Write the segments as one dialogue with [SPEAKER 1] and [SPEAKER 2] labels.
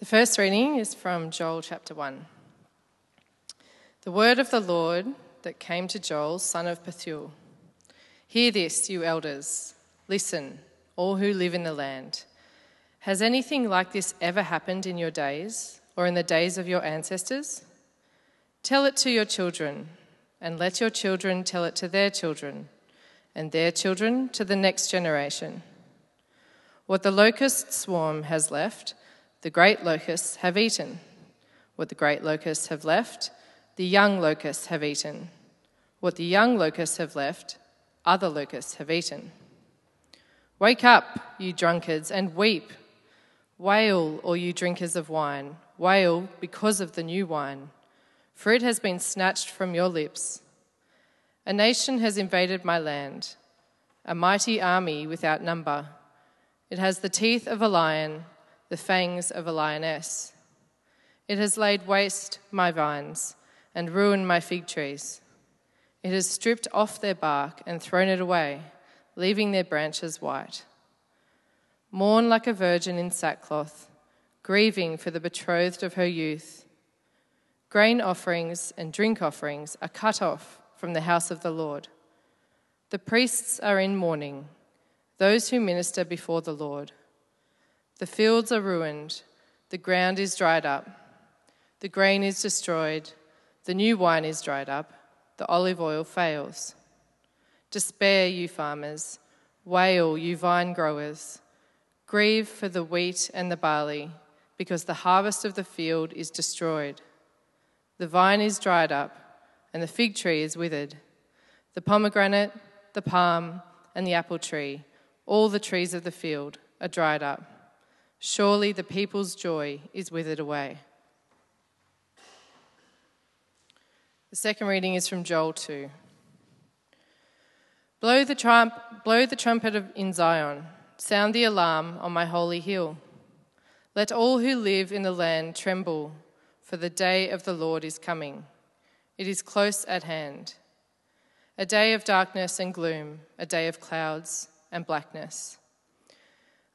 [SPEAKER 1] The first reading is from Joel chapter 1. The word of the Lord that came to Joel, son of Pethuel. Hear this, you elders. Listen, all who live in the land. Has anything like this ever happened in your days or in the days of your ancestors? Tell it to your children, and let your children tell it to their children, and their children to the next generation. What the locust swarm has left, the great locusts have eaten. What the great locusts have left, the young locusts have eaten. What the young locusts have left, other locusts have eaten. Wake up, you drunkards, and weep. Wail, all you drinkers of wine. Wail because of the new wine for it has been snatched from your lips. A nation has invaded my land, a mighty army without number. It has the teeth of a lion, the fangs of a lioness. It has laid waste my vines and ruined my fig trees. It has stripped off their bark and thrown it away, leaving their branches white. Mourn like a virgin in sackcloth, grieving for the betrothed of her youth Grain offerings and drink offerings are cut off from the house of the Lord. The priests are in mourning, those who minister before the Lord. The fields are ruined, the ground is dried up, the grain is destroyed, the new wine is dried up, the olive oil fails. Despair, you farmers, wail, you vine growers. Grieve for the wheat and the barley, because the harvest of the field is destroyed. The vine is dried up, and the fig tree is withered. The pomegranate, the palm, and the apple tree, all the trees of the field, are dried up. Surely the people's joy is withered away. The second reading is from Joel 2. Blow the, trump, blow the trumpet of, in Zion, sound the alarm on my holy hill. Let all who live in the land tremble for the day of the Lord is coming. It is close at hand. A day of darkness and gloom, a day of clouds and blackness.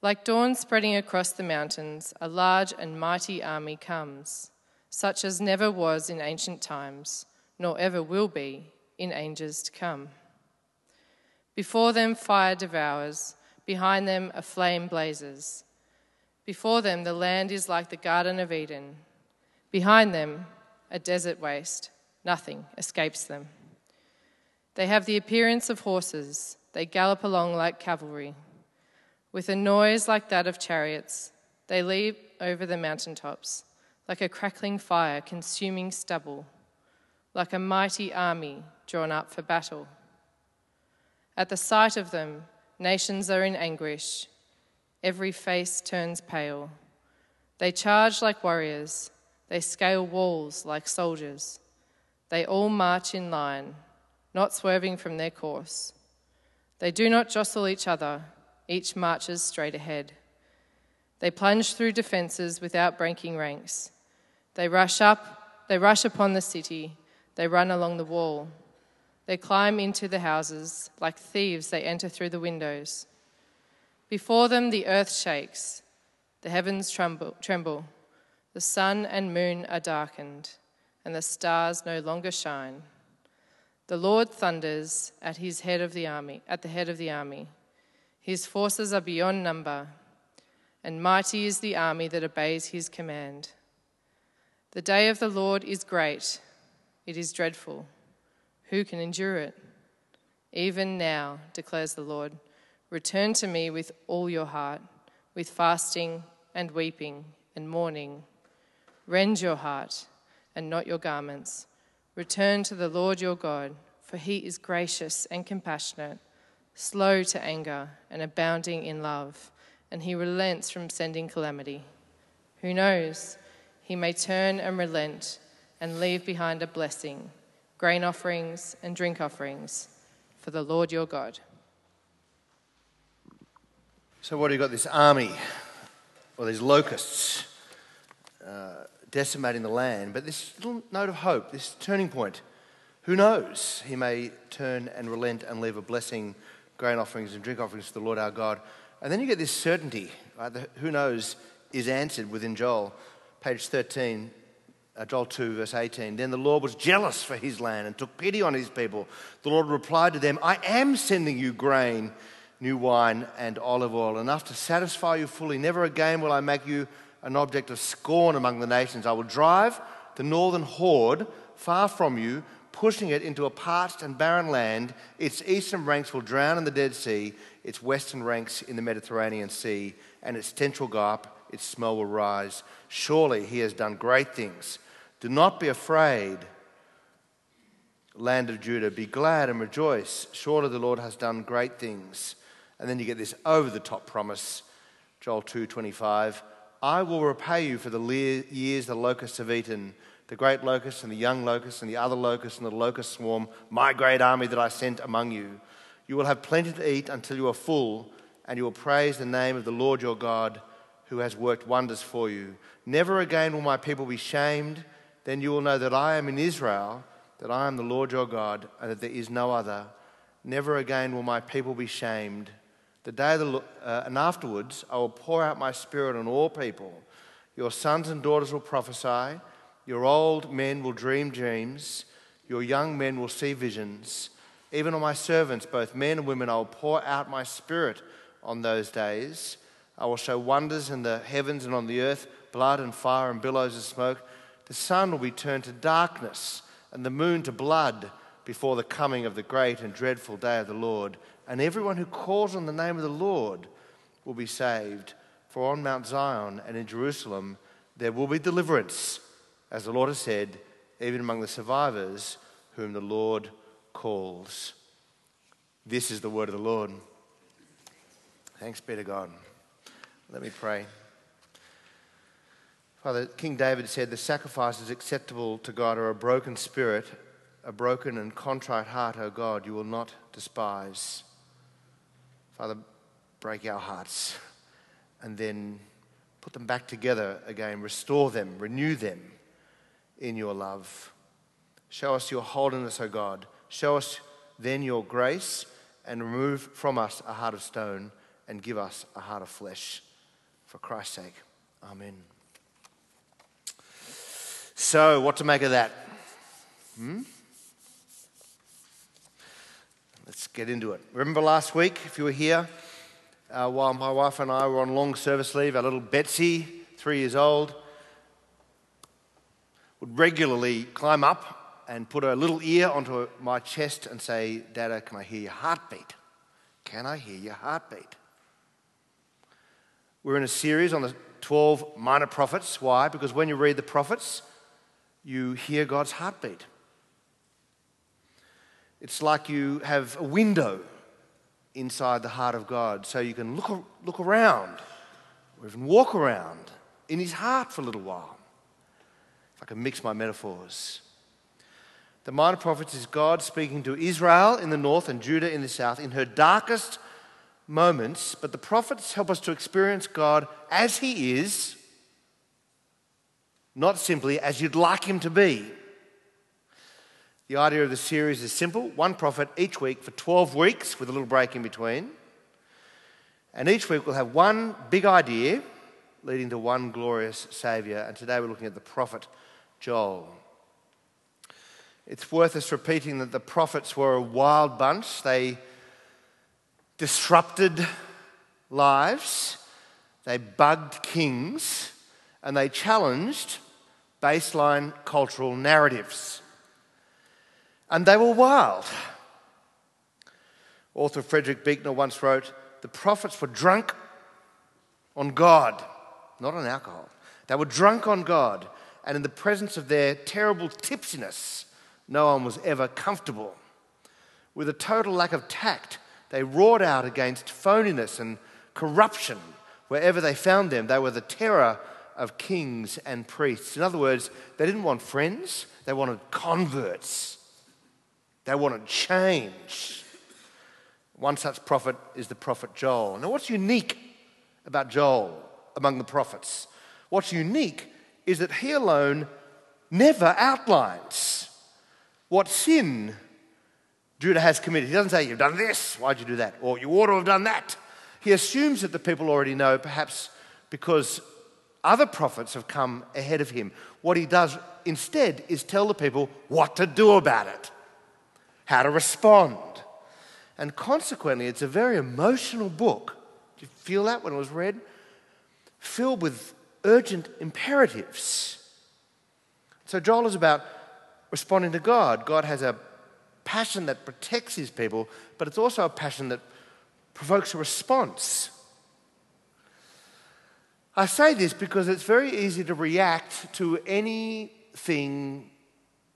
[SPEAKER 1] Like dawn spreading across the mountains, a large and mighty army comes, such as never was in ancient times, nor ever will be in ages to come. Before them, fire devours, behind them, a flame blazes. Before them, the land is like the Garden of Eden Behind them, a desert waste. Nothing escapes them. They have the appearance of horses. They gallop along like cavalry. With a noise like that of chariots, they leap over the mountain tops, like a crackling fire consuming stubble, like a mighty army drawn up for battle. At the sight of them, nations are in anguish. Every face turns pale. They charge like warriors. They scale walls like soldiers. They all march in line, not swerving from their course. They do not jostle each other, each marches straight ahead. They plunge through defences without breaking ranks. They rush up, they rush upon the city, they run along the wall. They climb into the houses, like thieves, they enter through the windows. Before them, the earth shakes, the heavens tremble. tremble. The sun and moon are darkened, and the stars no longer shine. The Lord thunders at his head of the army, at the head of the army. His forces are beyond number, and mighty is the army that obeys his command. The day of the Lord is great, it is dreadful. Who can endure it? Even now, declares the Lord, return to me with all your heart, with fasting and weeping and mourning. Rend your heart and not your garments. Return to the Lord your God, for he is gracious and compassionate, slow to anger and abounding in love, and he relents from sending calamity. Who knows? He may turn and relent and leave behind a blessing, grain offerings and drink offerings for the Lord your God.
[SPEAKER 2] So, what do you got? This army, or these locusts. Uh, decimating the land, but this little note of hope, this turning point. Who knows? He may turn and relent and leave a blessing, grain offerings and drink offerings to the Lord our God. And then you get this certainty, right? The who knows is answered within Joel. page 13, uh, Joel 2, verse 18. Then the Lord was jealous for his land and took pity on his people. The Lord replied to them, I am sending you grain, new wine, and olive oil, enough to satisfy you fully. Never again will I make you an object of scorn among the nations. I will drive the northern horde far from you, pushing it into a parched and barren land. Its eastern ranks will drown in the Dead Sea, its western ranks in the Mediterranean Sea, and its stench will go up, its smell will rise. Surely he has done great things. Do not be afraid, land of Judah. Be glad and rejoice. Surely the Lord has done great things. And then you get this over the top promise, Joel 2:25. I will repay you for the years the locusts have eaten, the great locust and the young locust and the other locust and the locust swarm, my great army that I sent among you. You will have plenty to eat until you are full, and you will praise the name of the Lord your God, who has worked wonders for you. Never again will my people be shamed. Then you will know that I am in Israel, that I am the Lord your God, and that there is no other. Never again will my people be shamed. The day the, uh, and afterwards, I will pour out my spirit on all people. Your sons and daughters will prophesy. Your old men will dream dreams. Your young men will see visions. Even on my servants, both men and women, I will pour out my spirit on those days. I will show wonders in the heavens and on the earth blood and fire and billows of smoke. The sun will be turned to darkness and the moon to blood before the coming of the great and dreadful day of the Lord. And everyone who calls on the name of the Lord will be saved. For on Mount Zion and in Jerusalem there will be deliverance, as the Lord has said, even among the survivors whom the Lord calls. This is the word of the Lord. Thanks be to God. Let me pray. Father, King David said, The sacrifices acceptable to God are a broken spirit, a broken and contrite heart, O God, you will not despise. Father, break our hearts and then put them back together again, restore them, renew them in your love. Show us your holiness, O God. Show us then your grace and remove from us a heart of stone and give us a heart of flesh. For Christ's sake, Amen. So, what to make of that? Hmm? Let's get into it. Remember last week, if you were here, uh, while my wife and I were on long service leave, our little Betsy, three years old, would regularly climb up and put her little ear onto my chest and say, Dada, can I hear your heartbeat? Can I hear your heartbeat? We're in a series on the 12 minor prophets. Why? Because when you read the prophets, you hear God's heartbeat. It's like you have a window inside the heart of God so you can look, look around or even walk around in his heart for a little while. If I can mix my metaphors. The minor prophets is God speaking to Israel in the north and Judah in the south in her darkest moments, but the prophets help us to experience God as He is, not simply as you'd like Him to be. The idea of the series is simple one prophet each week for 12 weeks with a little break in between. And each week we'll have one big idea leading to one glorious Saviour. And today we're looking at the prophet Joel. It's worth us repeating that the prophets were a wild bunch. They disrupted lives, they bugged kings, and they challenged baseline cultural narratives. And they were wild. Author Frederick Buechner once wrote The prophets were drunk on God, not on alcohol. They were drunk on God, and in the presence of their terrible tipsiness, no one was ever comfortable. With a total lack of tact, they roared out against phoniness and corruption wherever they found them. They were the terror of kings and priests. In other words, they didn't want friends, they wanted converts. They wanted change. One such prophet is the prophet Joel. Now, what's unique about Joel among the prophets? What's unique is that he alone never outlines what sin Judah has committed. He doesn't say, You've done this, why'd you do that? Or you ought to have done that. He assumes that the people already know, perhaps because Other prophets have come ahead of him. What he does instead is tell the people what to do about it, how to respond. And consequently, it's a very emotional book. Did you feel that when it was read? Filled with urgent imperatives. So, Joel is about responding to God. God has a passion that protects his people, but it's also a passion that provokes a response. I say this because it's very easy to react to anything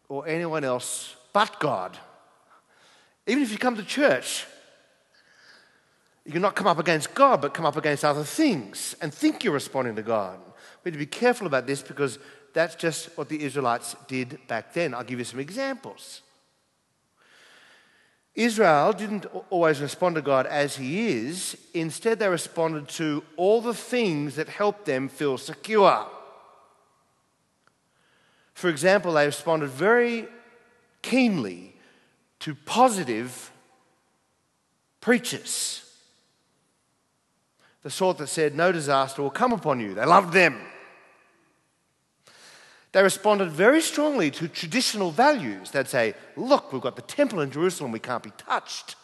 [SPEAKER 2] or anyone else but God. Even if you come to church, you can not come up against God, but come up against other things and think you're responding to God. We need to be careful about this because that's just what the Israelites did back then. I'll give you some examples. Israel didn't always respond to God as He is. Instead, they responded to all the things that helped them feel secure. For example, they responded very keenly to positive preachers. The sort that said, No disaster will come upon you. They loved them. They responded very strongly to traditional values. They'd say, Look, we've got the temple in Jerusalem, we can't be touched.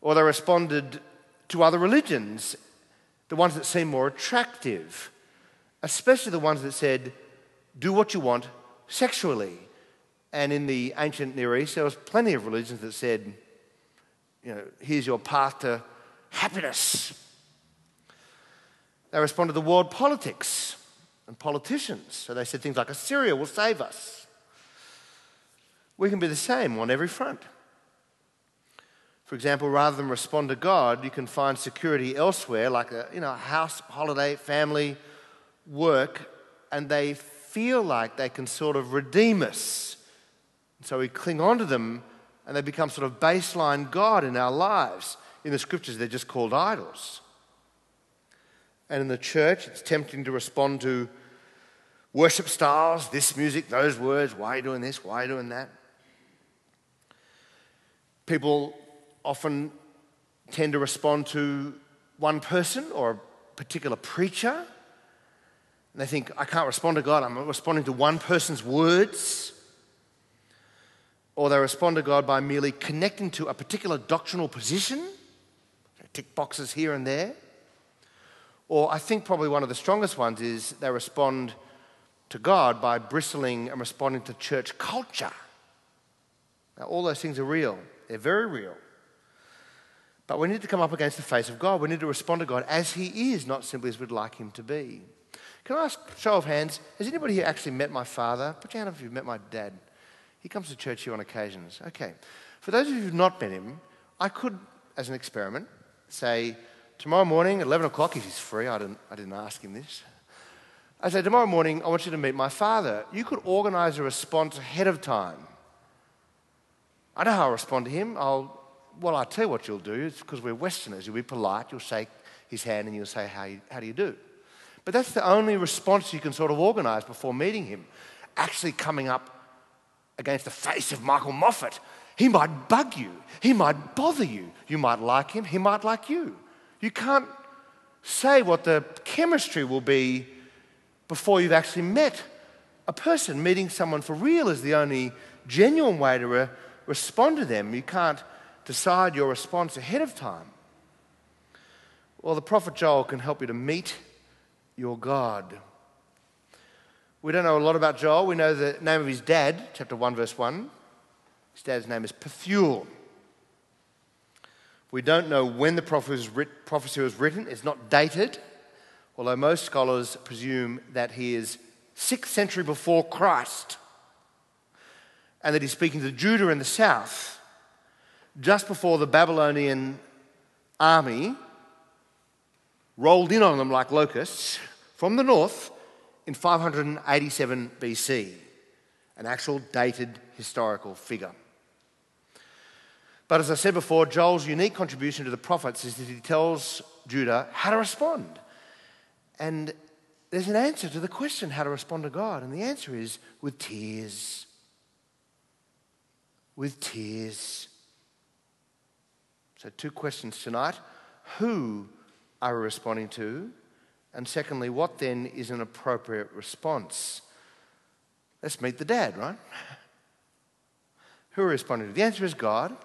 [SPEAKER 2] Or they responded to other religions, the ones that seemed more attractive, especially the ones that said, Do what you want sexually. And in the ancient Near East, there was plenty of religions that said, you know, here's your path to happiness. They responded to the world politics and politicians. So they said things like, Assyria will save us. We can be the same on every front. For example, rather than respond to God, you can find security elsewhere, like a you know, house, holiday, family, work, and they feel like they can sort of redeem us. And so we cling on to them, and they become sort of baseline God in our lives. In the scriptures, they're just called idols. And in the church, it's tempting to respond to worship styles, this music, those words, why are you doing this, why are you doing that? People often tend to respond to one person or a particular preacher. And they think, I can't respond to God, I'm responding to one person's words. Or they respond to God by merely connecting to a particular doctrinal position, tick boxes here and there. Or I think probably one of the strongest ones is they respond to God by bristling and responding to church culture. Now, all those things are real, they're very real. But we need to come up against the face of God. We need to respond to God as He is, not simply as we'd like Him to be. Can I ask, show of hands, has anybody here actually met my father? Put your hand up if you've met my dad. He comes to church here on occasions. Okay. For those of you who've not met him, I could, as an experiment, say, tomorrow morning, 11 o'clock, if he's free, I didn't, I didn't ask him this. I say, tomorrow morning, I want you to meet my father. You could organize a response ahead of time. I know how I'll respond to him. I'll, well, I'll tell you what you'll do. It's because we're Westerners. You'll be polite. You'll shake his hand and you'll say, how, you, how do you do? But that's the only response you can sort of organize before meeting him. Actually coming up against the face of Michael Moffat. He might bug you. He might bother you. You might like him. He might like you. You can't say what the chemistry will be before you've actually met a person. Meeting someone for real is the only genuine way to re- respond to them. You can't decide your response ahead of time. Well, the prophet Joel can help you to meet your God. We don't know a lot about Joel. We know the name of his dad, chapter 1, verse 1. His dad's name is Pethuel. We don't know when the prophecy was written, it's not dated although most scholars presume that he is 6th century before Christ and that he's speaking to Judah in the south just before the Babylonian army rolled in on them like locusts from the north in 587 BC, an actual dated historical figure. But as I said before, Joel's unique contribution to the prophets is that he tells Judah how to respond. And there's an answer to the question how to respond to God. And the answer is with tears. With tears. So, two questions tonight. Who are we responding to? And secondly, what then is an appropriate response? Let's meet the dad, right? Who are responding to? The answer is God.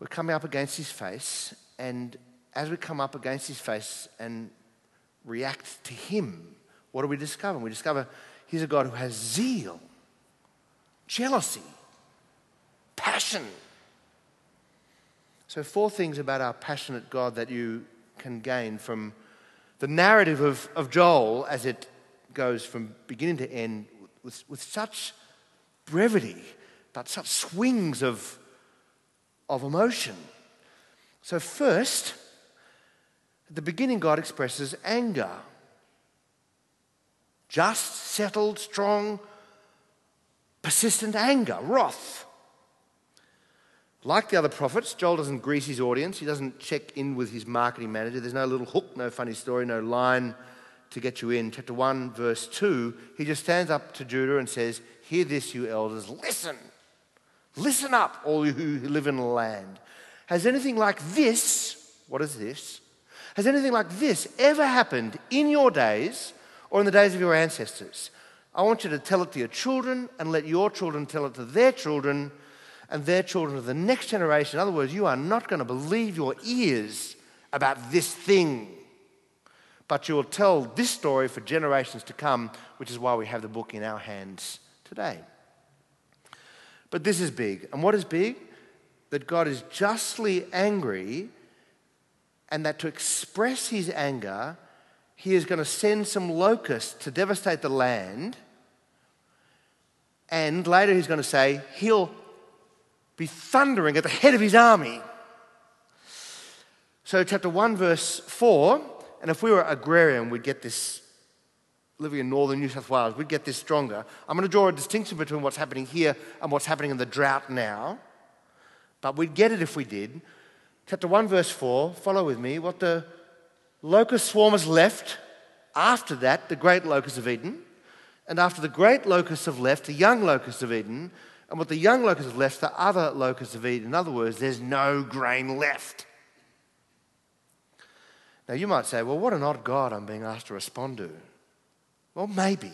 [SPEAKER 2] We're coming up against his face, and as we come up against his face and react to him, what do we discover? We discover he's a God who has zeal, jealousy, passion. So, four things about our passionate God that you can gain from the narrative of, of Joel as it goes from beginning to end with, with such brevity, but such swings of, of emotion. So, first, at the beginning, God expresses anger. Just, settled, strong, persistent anger, wrath. Like the other prophets, Joel doesn't grease his audience. He doesn't check in with his marketing manager. There's no little hook, no funny story, no line to get you in. Chapter 1, verse 2, he just stands up to Judah and says, Hear this, you elders, listen. Listen up, all you who live in the land. Has anything like this, what is this? Has anything like this ever happened in your days or in the days of your ancestors? I want you to tell it to your children and let your children tell it to their children and their children to the next generation. In other words, you are not going to believe your ears about this thing but you will tell this story for generations to come, which is why we have the book in our hands today. But this is big. And what is big? That God is justly angry, and that to express his anger, he is going to send some locusts to devastate the land. And later he's going to say he'll be thundering at the head of his army. So, chapter 1, verse 4 and if we were agrarian, we'd get this, living in northern New South Wales, we'd get this stronger. I'm going to draw a distinction between what's happening here and what's happening in the drought now. But we'd get it if we did. Chapter 1, verse 4, follow with me. What the locust swarmers left after that, the great locusts of Eden. And after the great locusts have left, the young locusts of Eden. And what the young locusts have left, the other locusts of Eden. In other words, there's no grain left. Now, you might say, well, what an odd God I'm being asked to respond to. Well, maybe.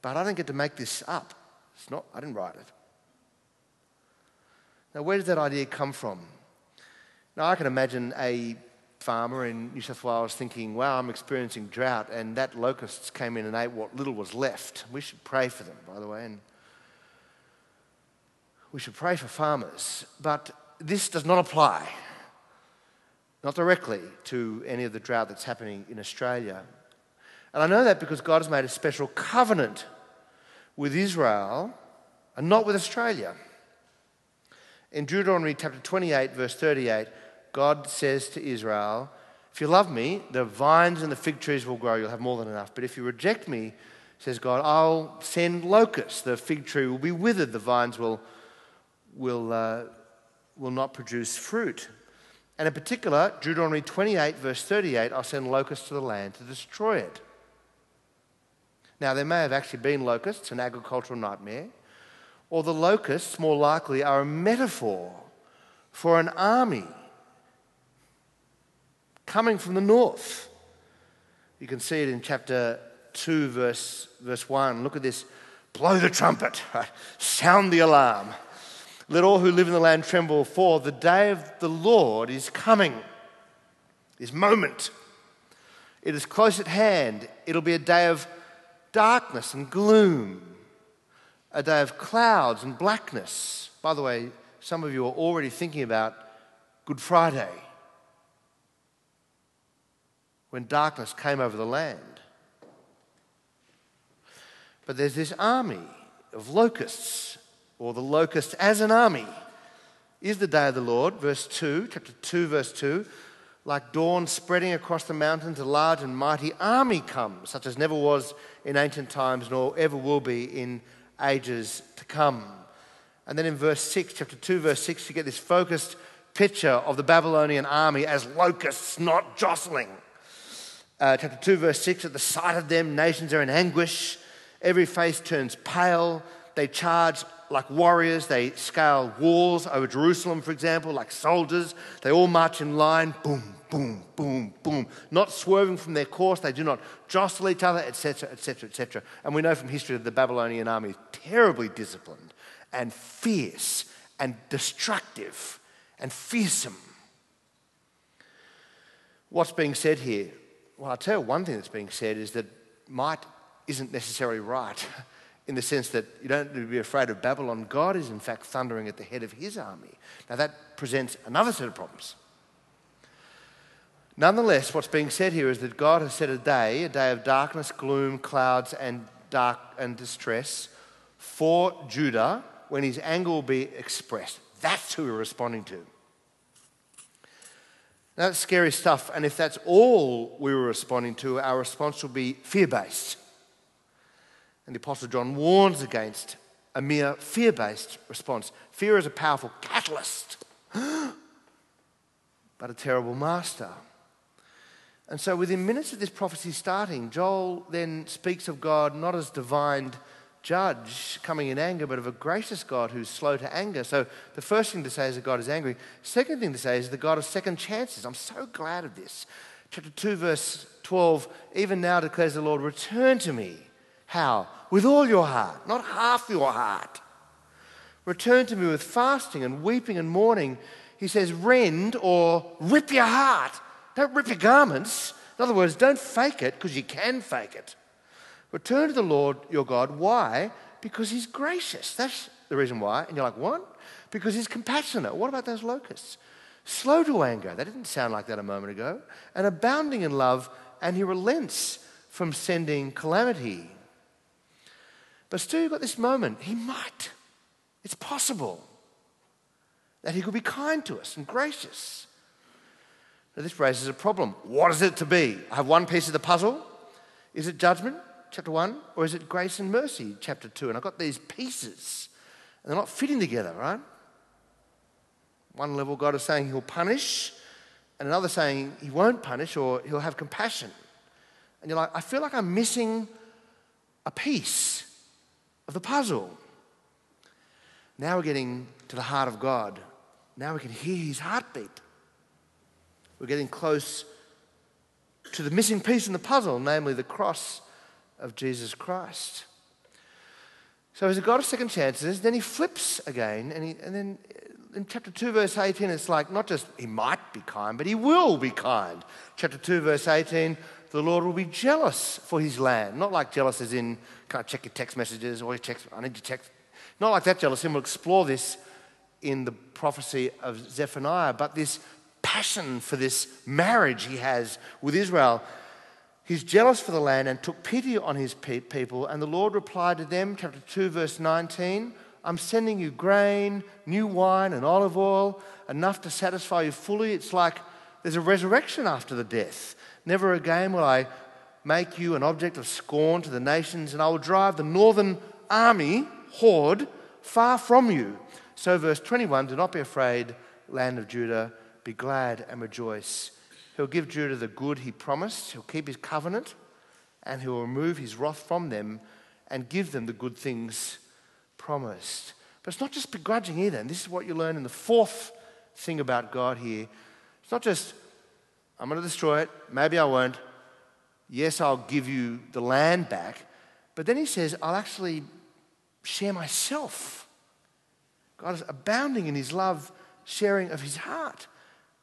[SPEAKER 2] But I don't get to make this up. It's not, I didn't write it. Now, where does that idea come from? Now, I can imagine a farmer in New South Wales thinking, wow, I'm experiencing drought, and that locusts came in and ate what little was left. We should pray for them, by the way, and we should pray for farmers. But this does not apply not directly to any of the drought that's happening in Australia. And I know that because God has made a special covenant with Israel and not with Australia. In Deuteronomy chapter 28, verse 38, God says to Israel, If you love me, the vines and the fig trees will grow, you'll have more than enough. But if you reject me, says God, I'll send locusts. The fig tree will be withered, the vines will, will, uh, will not produce fruit. And in particular, Deuteronomy 28, verse 38, I'll send locusts to the land to destroy it. Now, there may have actually been locusts, an agricultural nightmare, or the locusts, more likely, are a metaphor for an army coming from the north. You can see it in chapter 2, verse, verse 1. Look at this. Blow the trumpet, sound the alarm. Let all who live in the land tremble, for the day of the Lord is coming. This moment. It is close at hand. It'll be a day of darkness and gloom, a day of clouds and blackness. By the way, some of you are already thinking about Good Friday when darkness came over the land. But there's this army of locusts or the locust as an army is the day of the Lord. Verse 2, chapter 2, verse 2. Like dawn spreading across the mountains, a large and mighty army comes, such as never was in ancient times, nor ever will be in ages to come. And then in verse 6, chapter 2, verse 6, you get this focused picture of the Babylonian army as locusts not jostling. Uh, chapter 2, verse 6, at the sight of them, nations are in anguish. Every face turns pale. They charge like warriors. They scale walls over Jerusalem, for example, like soldiers. They all march in line, boom, boom, boom, boom, not swerving from their course. They do not jostle each other, etc., etc., etc. And we know from history that the Babylonian army is terribly disciplined and fierce and destructive and fearsome. What's being said here? Well, I'll tell you one thing that's being said is that might isn't necessarily right in the sense that you don't need to be afraid of Babylon. God is, in fact, thundering at the head of his army. Now, that presents another set of problems. Nonetheless, what's being said here is that God has set a day, a day of darkness, gloom, clouds, and dark and distress for Judah when his anger will be expressed. That's who we're responding to. That's scary stuff, and if that's all we were responding to, our response will be fear based. And the Apostle John warns against a mere fear based response. Fear is a powerful catalyst, but a terrible master. And so, within minutes of this prophecy starting, Joel then speaks of God not as divine judge coming in anger, but of a gracious God who's slow to anger. So, the first thing to say is that God is angry. Second thing to say is the God of second chances. I'm so glad of this. Chapter 2, verse 12 Even now declares the Lord, return to me. How? With all your heart, not half your heart. Return to me with fasting and weeping and mourning. He says, rend or rip your heart don't rip your garments. In other words, don't fake it because you can fake it. Return to the Lord your God. Why? Because he's gracious. That's the reason why. And you're like, what? Because he's compassionate. What about those locusts? Slow to anger. That didn't sound like that a moment ago. And abounding in love, and he relents from sending calamity. But still, you've got this moment. He might. It's possible that he could be kind to us and gracious. Now, this raises a problem. What is it to be? I have one piece of the puzzle. Is it judgment, chapter 1, or is it grace and mercy, chapter 2? And I've got these pieces, and they're not fitting together, right? One level, God is saying he'll punish, and another saying he won't punish or he'll have compassion. And you're like, I feel like I'm missing a piece of the puzzle. Now we're getting to the heart of God. Now we can hear his heartbeat. We're getting close to the missing piece in the puzzle, namely the cross of Jesus Christ. So he's a God of second chances. Then he flips again, and, he, and then in chapter 2, verse 18, it's like not just he might be kind, but he will be kind. Chapter 2, verse 18, the Lord will be jealous for his land. Not like jealous as in, can't check your text messages or your text, I need your text. Not like that jealous. And we'll explore this in the prophecy of Zephaniah, but this passion for this marriage he has with Israel. He's jealous for the land and took pity on his people. And the Lord replied to them, chapter 2, verse 19 I'm sending you grain, new wine, and olive oil, enough to satisfy you fully. It's like there's a resurrection after the death. Never again will I make you an object of scorn to the nations, and I will drive the northern army, horde, far from you. So, verse 21 do not be afraid, land of Judah be glad and rejoice. He'll give Judah the good he promised, he'll keep his covenant, and he'll remove his wrath from them and give them the good things promised. But it's not just begrudging either. And this is what you learn in the fourth thing about God here. It's not just, I'm going to destroy it, maybe I won't. Yes, I'll give you the land back. But then he says, I'll actually share myself. God is abounding in his love, sharing of his heart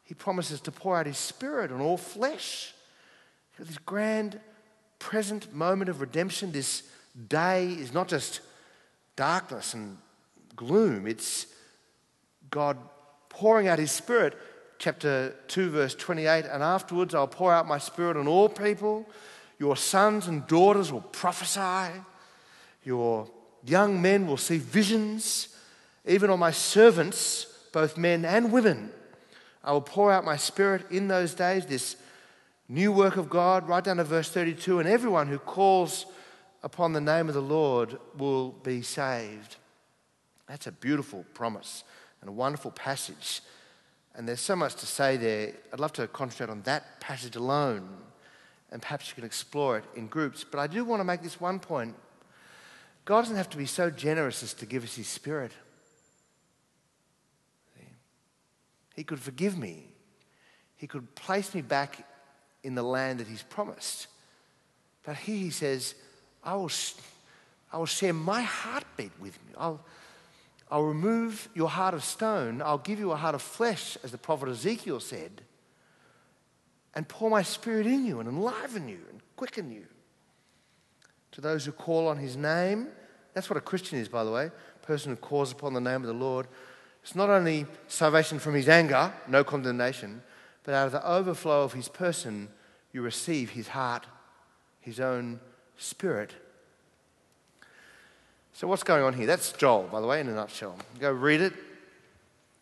[SPEAKER 2] he promises to pour out his spirit on all flesh. This grand present moment of redemption, this day is not just darkness and gloom, it's God pouring out his spirit. Chapter 2, verse 28 And afterwards I'll pour out my spirit on all people. Your sons and daughters will prophesy. Your young men will see visions. Even on my servants, both men and women I will pour out my spirit in those days, this new work of God, right down to verse 32, and everyone who calls upon the name of the Lord will be saved. That's a beautiful promise and a wonderful passage. And there's so much to say there. I'd love to concentrate on that passage alone, and perhaps you can explore it in groups. But I do want to make this one point God doesn't have to be so generous as to give us His Spirit. He could forgive me. he could place me back in the land that he's promised. But here he says, I will, I will share my heartbeat with you. I'll, I'll remove your heart of stone. I'll give you a heart of flesh, as the prophet Ezekiel said, and pour my spirit in you and enliven you and quicken you. To those who call on his name, that's what a Christian is, by the way, a person who calls upon the name of the Lord. It's not only salvation from his anger, no condemnation, but out of the overflow of his person, you receive his heart, his own spirit. So, what's going on here? That's Joel, by the way, in a nutshell. Go read it.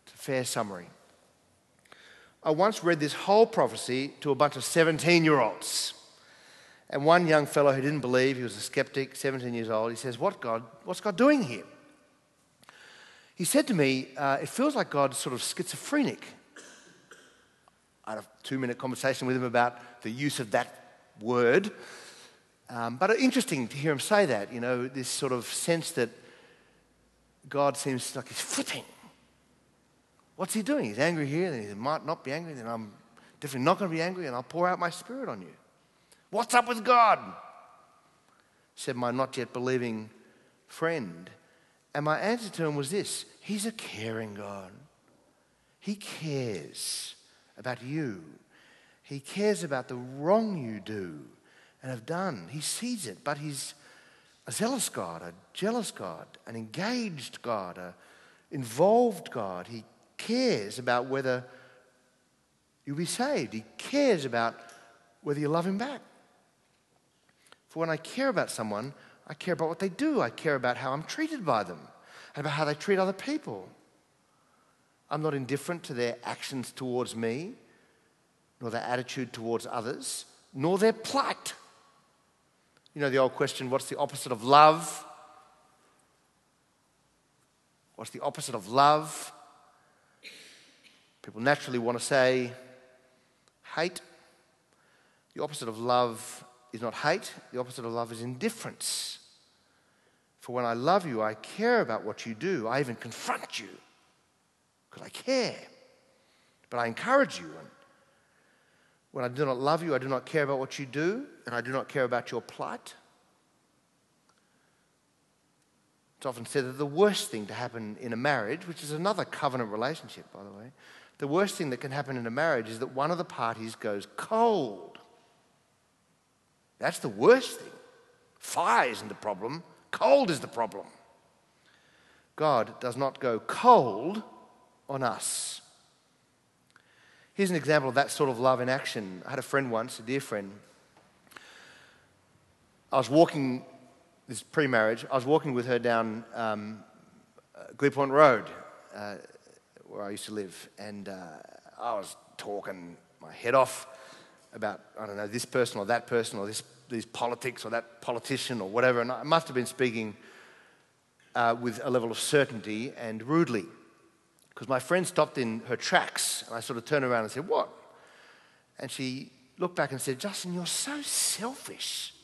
[SPEAKER 2] It's a fair summary. I once read this whole prophecy to a bunch of 17 year olds. And one young fellow who didn't believe, he was a skeptic, 17 years old, he says, what God, What's God doing here? He said to me, uh, It feels like God's sort of schizophrenic. I had a two minute conversation with him about the use of that word. Um, but interesting to hear him say that, you know, this sort of sense that God seems like he's flipping. What's he doing? He's angry here, then he might not be angry, then I'm definitely not going to be angry, and I'll pour out my spirit on you. What's up with God? Said my not yet believing friend. And my answer to him was this He's a caring God. He cares about you, He cares about the wrong you do and have done. He sees it, but He's a zealous God, a jealous God, an engaged God, an involved God. He cares about whether you'll be saved, He cares about whether you love Him back. For when I care about someone, I care about what they do. I care about how I'm treated by them and about how they treat other people. I'm not indifferent to their actions towards me, nor their attitude towards others, nor their plight. You know the old question what's the opposite of love? What's the opposite of love? People naturally want to say hate. The opposite of love is not hate, the opposite of love is indifference. For when I love you, I care about what you do. I even confront you because I care. But I encourage you. And when I do not love you, I do not care about what you do, and I do not care about your plight. It's often said that the worst thing to happen in a marriage, which is another covenant relationship, by the way, the worst thing that can happen in a marriage is that one of the parties goes cold. That's the worst thing. Fire isn't the problem, cold is the problem. God does not go cold on us. Here's an example of that sort of love in action. I had a friend once, a dear friend. I was walking, this pre marriage, I was walking with her down um, Glebe Point Road, uh, where I used to live, and uh, I was talking my head off about, I don't know, this person or that person or this, these politics or that politician or whatever. And I must have been speaking uh, with a level of certainty and rudely. Because my friend stopped in her tracks and I sort of turned around and said, What? And she looked back and said, Justin, you're so selfish.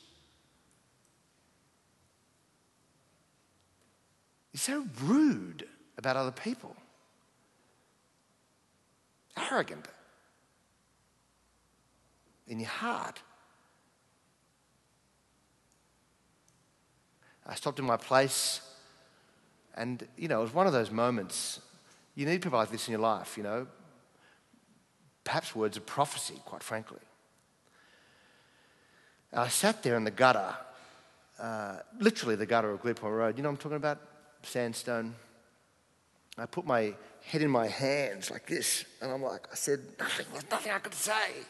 [SPEAKER 2] You're so rude about other people, arrogant in your heart. I stopped in my place, and you know, it was one of those moments. You need people like this in your life, you know. Perhaps words of prophecy, quite frankly. I sat there in the gutter, uh, literally the gutter of Glebe Road. You know I'm talking about? Sandstone. I put my head in my hands like this, and I'm like, I said, nothing, there's nothing I could say.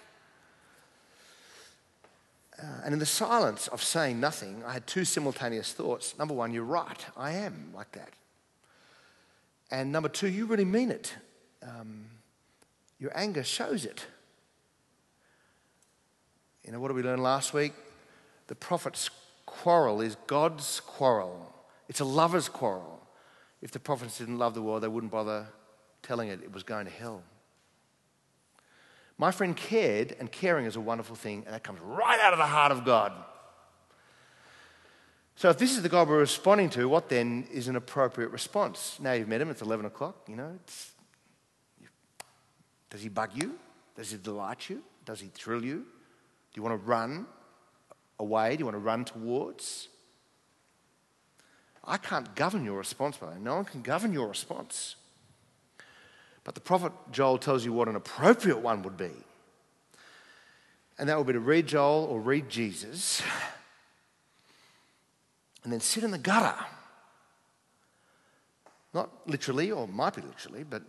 [SPEAKER 2] Uh, and in the silence of saying nothing, I had two simultaneous thoughts. Number one, you're right, I am like that. And number two, you really mean it. Um, your anger shows it. You know, what did we learn last week? The prophet's quarrel is God's quarrel, it's a lover's quarrel. If the prophets didn't love the world, they wouldn't bother telling it it was going to hell. My friend cared, and caring is a wonderful thing, and that comes right out of the heart of God. So, if this is the God we're responding to, what then is an appropriate response? Now you've met him, it's 11 o'clock, you know. does he bug you? Does he delight you? Does he thrill you? Do you want to run away? Do you want to run towards? I can't govern your response, by No one can govern your response. But the prophet Joel tells you what an appropriate one would be. And that would be to read Joel or read Jesus and then sit in the gutter. Not literally, or might be literally, but.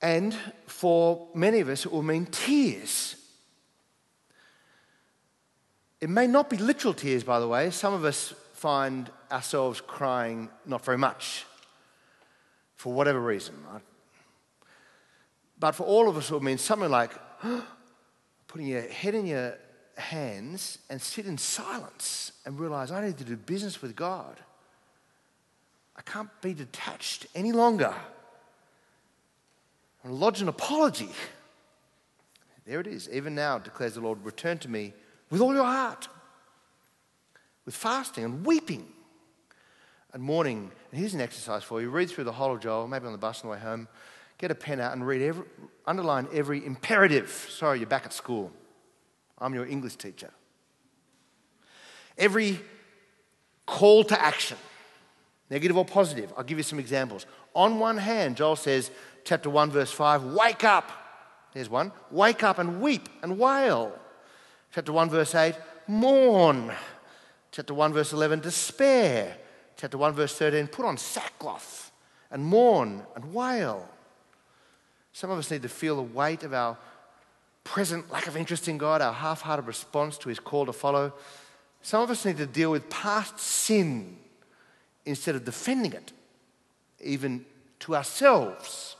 [SPEAKER 2] And for many of us, it will mean tears. It may not be literal tears, by the way. Some of us find ourselves crying not very much for whatever reason. Right? But for all of us, it will mean something like putting your head in your hands and sit in silence and realize I need to do business with God. I can't be detached any longer. And lodge an apology. There it is. Even now, declares the Lord, return to me with all your heart, with fasting and weeping and mourning. And here's an exercise for you read through the whole of Joel, maybe on the bus on the way home. Get a pen out and read every, underline every imperative. Sorry, you're back at school. I'm your English teacher. Every call to action, negative or positive. I'll give you some examples. On one hand, Joel says, chapter 1, verse 5, wake up. There's one. Wake up and weep and wail. Chapter 1, verse 8, mourn. Chapter 1, verse 11, despair. Chapter 1, verse 13, put on sackcloth and mourn and wail. Some of us need to feel the weight of our present lack of interest in God, our half hearted response to his call to follow. Some of us need to deal with past sin instead of defending it, even to ourselves.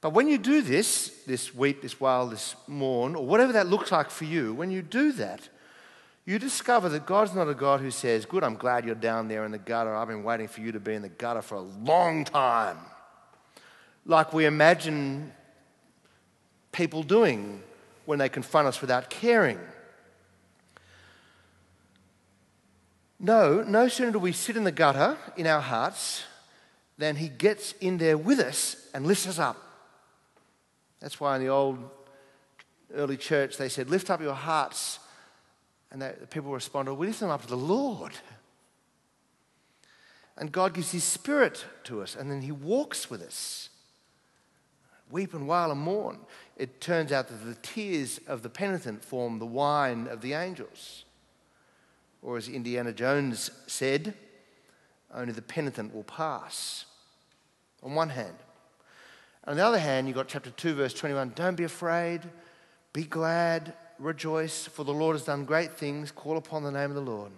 [SPEAKER 2] But when you do this, this weep, this wail, this mourn, or whatever that looks like for you, when you do that, you discover that God's not a God who says, Good, I'm glad you're down there in the gutter. I've been waiting for you to be in the gutter for a long time. Like we imagine people doing when they confront us without caring. No, no sooner do we sit in the gutter in our hearts than He gets in there with us and lifts us up. That's why in the old early church they said, Lift up your hearts. And the people responded, oh, We lift them up to the Lord. And God gives His Spirit to us, and then He walks with us. Weep and wail and mourn. It turns out that the tears of the penitent form the wine of the angels. Or as Indiana Jones said, only the penitent will pass. On one hand. On the other hand, you've got chapter 2, verse 21 Don't be afraid, be glad, rejoice, for the Lord has done great things. Call upon the name of the Lord.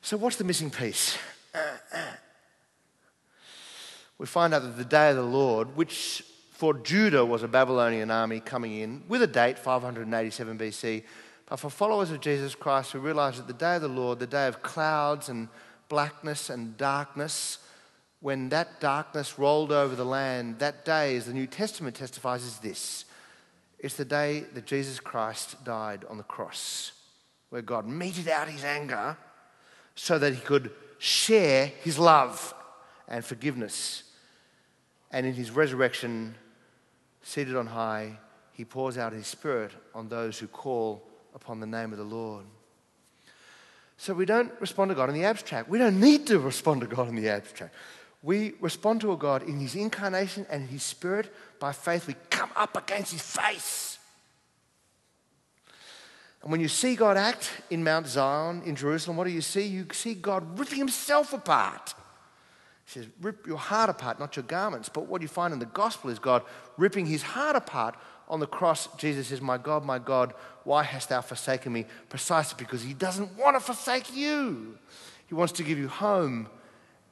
[SPEAKER 2] So, what's the missing piece? we find out that the day of the Lord, which for Judah was a Babylonian army coming in with a date, 587 BC, but for followers of Jesus Christ, we realize that the day of the Lord, the day of clouds and blackness and darkness, when that darkness rolled over the land, that day, as the New Testament testifies, is this it's the day that Jesus Christ died on the cross, where God meted out his anger so that he could share his love and forgiveness. And in his resurrection, seated on high, he pours out his spirit on those who call upon the name of the Lord. So we don't respond to God in the abstract. We don't need to respond to God in the abstract. We respond to a God in his incarnation and his spirit by faith. We come up against his face. And when you see God act in Mount Zion, in Jerusalem, what do you see? You see God ripping himself apart. He says, Rip your heart apart, not your garments. But what you find in the gospel is God ripping his heart apart on the cross. Jesus says, My God, my God, why hast thou forsaken me? Precisely because he doesn't want to forsake you. He wants to give you home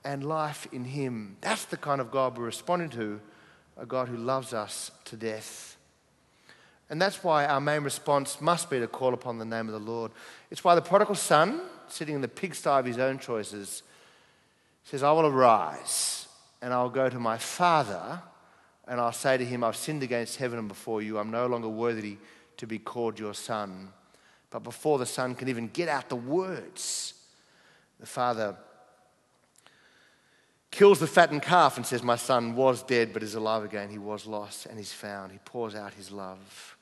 [SPEAKER 2] and life in Him. That's the kind of God we're responding to, a God who loves us to death. And that's why our main response must be to call upon the name of the Lord. It's why the prodigal son, sitting in the pigsty of his own choices, says, I will arise and I'll go to my father and I'll say to him, I've sinned against heaven and before you. I'm no longer worthy to be called your son. But before the son can even get out the words, the father kills the fattened calf and says, My son was dead but is alive again. He was lost and he's found. He pours out his love.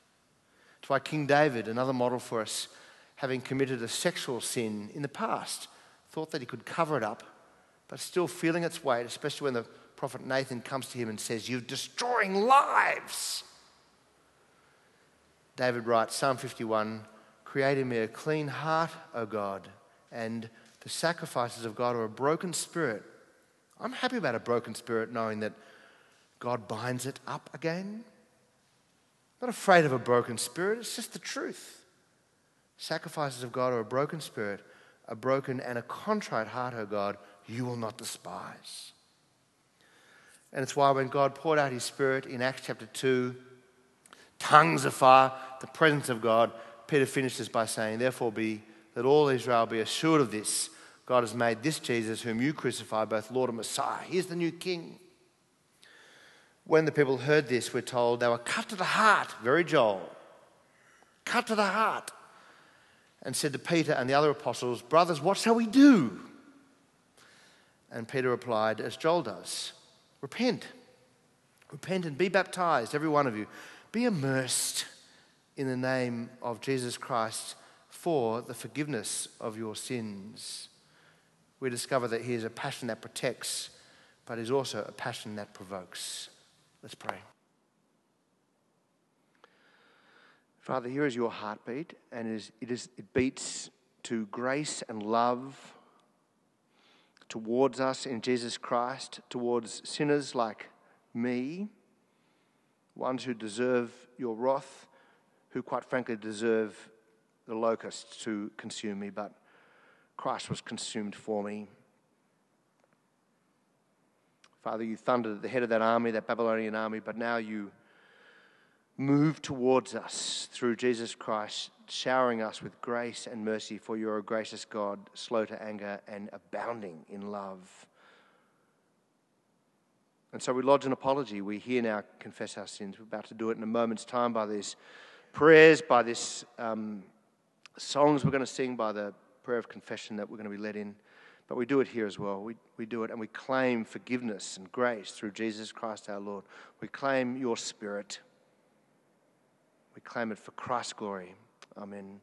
[SPEAKER 2] That's why King David, another model for us, having committed a sexual sin in the past, thought that he could cover it up, but still feeling its weight, especially when the prophet Nathan comes to him and says, You're destroying lives. David writes, Psalm 51 Create in me a clean heart, O God, and the sacrifices of God are a broken spirit. I'm happy about a broken spirit knowing that God binds it up again. Not afraid of a broken spirit, it's just the truth. Sacrifices of God are a broken spirit, a broken and a contrite heart, O God, you will not despise. And it's why when God poured out his spirit in Acts chapter 2, tongues of fire, the presence of God, Peter finishes by saying, Therefore be that all Israel be assured of this. God has made this Jesus, whom you crucified, both Lord and Messiah. He's the new king. When the people heard this, we're told they were cut to the heart, very Joel, cut to the heart, and said to Peter and the other apostles, Brothers, what shall we do? And Peter replied, as Joel does Repent. Repent and be baptized, every one of you. Be immersed in the name of Jesus Christ for the forgiveness of your sins. We discover that He is a passion that protects, but is also a passion that provokes. Let's pray. Father, here is your heartbeat, and it, is, it, is, it beats to grace and love towards us in Jesus Christ, towards sinners like me, ones who deserve your wrath, who quite frankly deserve the locusts to consume me, but Christ was consumed for me. Father, you thundered at the head of that army, that Babylonian army, but now you move towards us through Jesus Christ, showering us with grace and mercy, for you're a gracious God, slow to anger and abounding in love. And so we lodge an apology. We here now confess our sins. We're about to do it in a moment's time by these prayers, by these um, songs we're going to sing, by the prayer of confession that we're going to be led in. But we do it here as well. We, we do it and we claim forgiveness and grace through Jesus Christ our Lord. We claim your spirit. We claim it for Christ's glory. Amen.